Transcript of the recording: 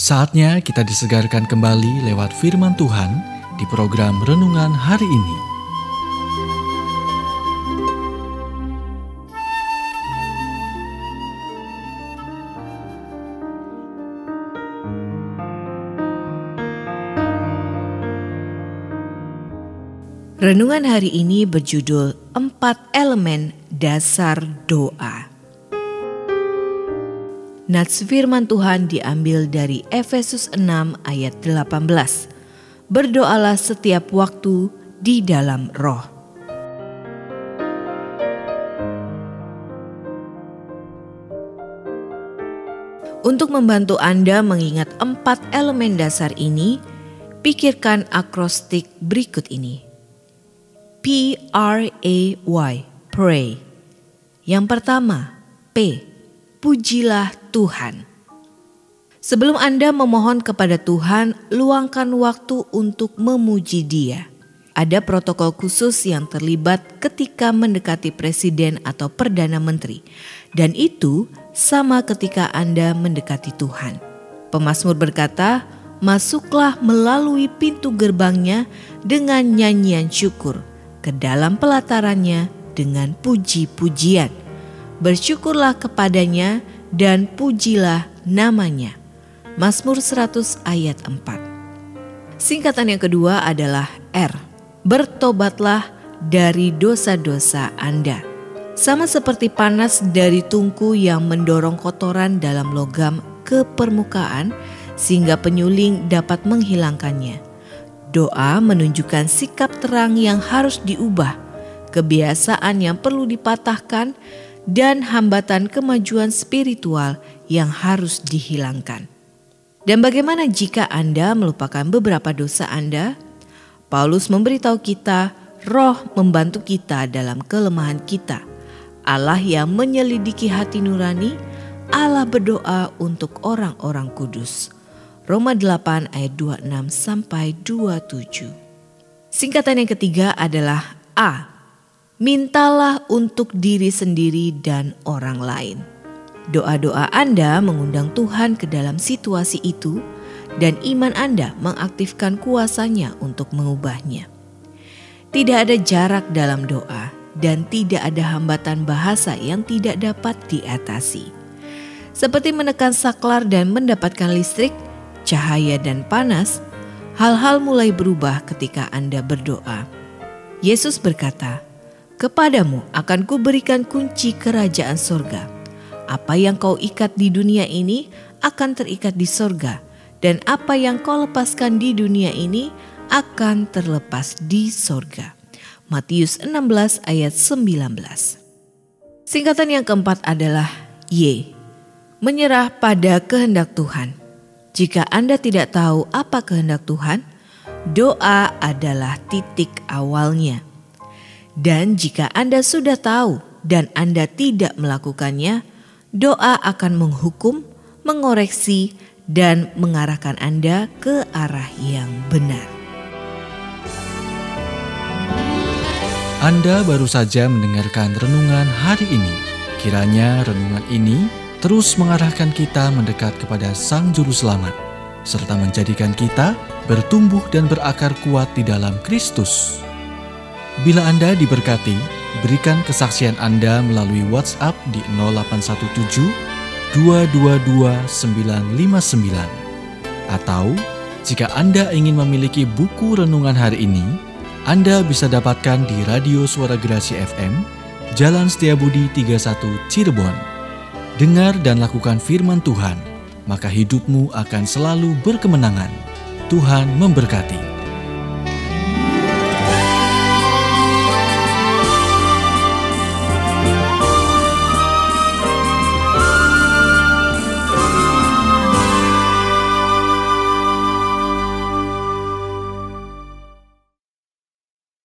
Saatnya kita disegarkan kembali lewat firman Tuhan di program renungan hari ini. Renungan hari ini berjudul Empat Elemen Dasar Doa. Nats firman Tuhan diambil dari Efesus 6 ayat 18. Berdoalah setiap waktu di dalam roh. Untuk membantu Anda mengingat empat elemen dasar ini, pikirkan akrostik berikut ini. P R A Y, pray. Yang pertama, P pujilah Tuhan. Sebelum Anda memohon kepada Tuhan, luangkan waktu untuk memuji Dia. Ada protokol khusus yang terlibat ketika mendekati presiden atau perdana menteri, dan itu sama ketika Anda mendekati Tuhan. Pemazmur berkata, "Masuklah melalui pintu gerbangnya dengan nyanyian syukur, ke dalam pelatarannya dengan puji-pujian." Bersyukurlah kepadanya dan pujilah namanya. Mazmur 100 ayat 4. Singkatan yang kedua adalah R. Bertobatlah dari dosa-dosa Anda. Sama seperti panas dari tungku yang mendorong kotoran dalam logam ke permukaan sehingga penyuling dapat menghilangkannya. Doa menunjukkan sikap terang yang harus diubah, kebiasaan yang perlu dipatahkan, dan hambatan kemajuan spiritual yang harus dihilangkan. Dan bagaimana jika Anda melupakan beberapa dosa Anda? Paulus memberitahu kita, Roh membantu kita dalam kelemahan kita. Allah yang menyelidiki hati nurani, Allah berdoa untuk orang-orang kudus. Roma 8 ayat 26 sampai 27. Singkatan yang ketiga adalah A mintalah untuk diri sendiri dan orang lain. Doa-doa Anda mengundang Tuhan ke dalam situasi itu, dan iman Anda mengaktifkan kuasanya untuk mengubahnya. Tidak ada jarak dalam doa, dan tidak ada hambatan bahasa yang tidak dapat diatasi. Seperti menekan saklar dan mendapatkan listrik, cahaya, dan panas, hal-hal mulai berubah ketika Anda berdoa. Yesus berkata, Kepadamu akan kuberikan kunci kerajaan sorga. Apa yang kau ikat di dunia ini akan terikat di sorga, dan apa yang kau lepaskan di dunia ini akan terlepas di sorga. Matius 16 ayat 19 Singkatan yang keempat adalah Y. Menyerah pada kehendak Tuhan. Jika Anda tidak tahu apa kehendak Tuhan, doa adalah titik awalnya. Dan jika Anda sudah tahu dan Anda tidak melakukannya, doa akan menghukum, mengoreksi, dan mengarahkan Anda ke arah yang benar. Anda baru saja mendengarkan renungan hari ini. Kiranya renungan ini terus mengarahkan kita mendekat kepada Sang Juru Selamat, serta menjadikan kita bertumbuh dan berakar kuat di dalam Kristus. Bila Anda diberkati, berikan kesaksian Anda melalui WhatsApp di 0817 222 959. Atau jika Anda ingin memiliki buku renungan hari ini, Anda bisa dapatkan di Radio Suara Gerasi FM, Jalan Setiabudi 31 Cirebon. Dengar dan lakukan firman Tuhan, maka hidupmu akan selalu berkemenangan. Tuhan memberkati.